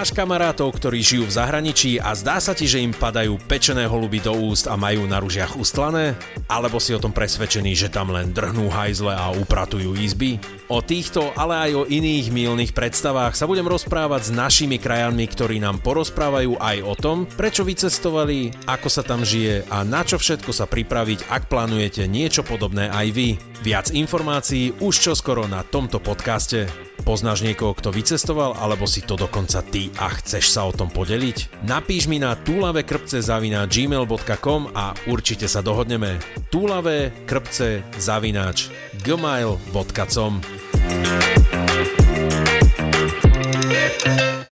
Máš kamarátov, ktorí žijú v zahraničí a zdá sa ti, že im padajú pečené holuby do úst a majú na ružiach ustlané? Alebo si o tom presvedčený, že tam len drhnú hajzle a upratujú izby? O týchto, ale aj o iných milných predstavách sa budem rozprávať s našimi krajanmi, ktorí nám porozprávajú aj o tom, prečo vycestovali, ako sa tam žije a na čo všetko sa pripraviť, ak plánujete niečo podobné aj vy. Viac informácií už čoskoro na tomto podcaste. Poznáš niekoho, kto vycestoval, alebo si to dokonca ty a chceš sa o tom podeliť? Napíš mi na túlavekrpce gmail.com a určite sa dohodneme. túlavekrpce zavináč gmail.com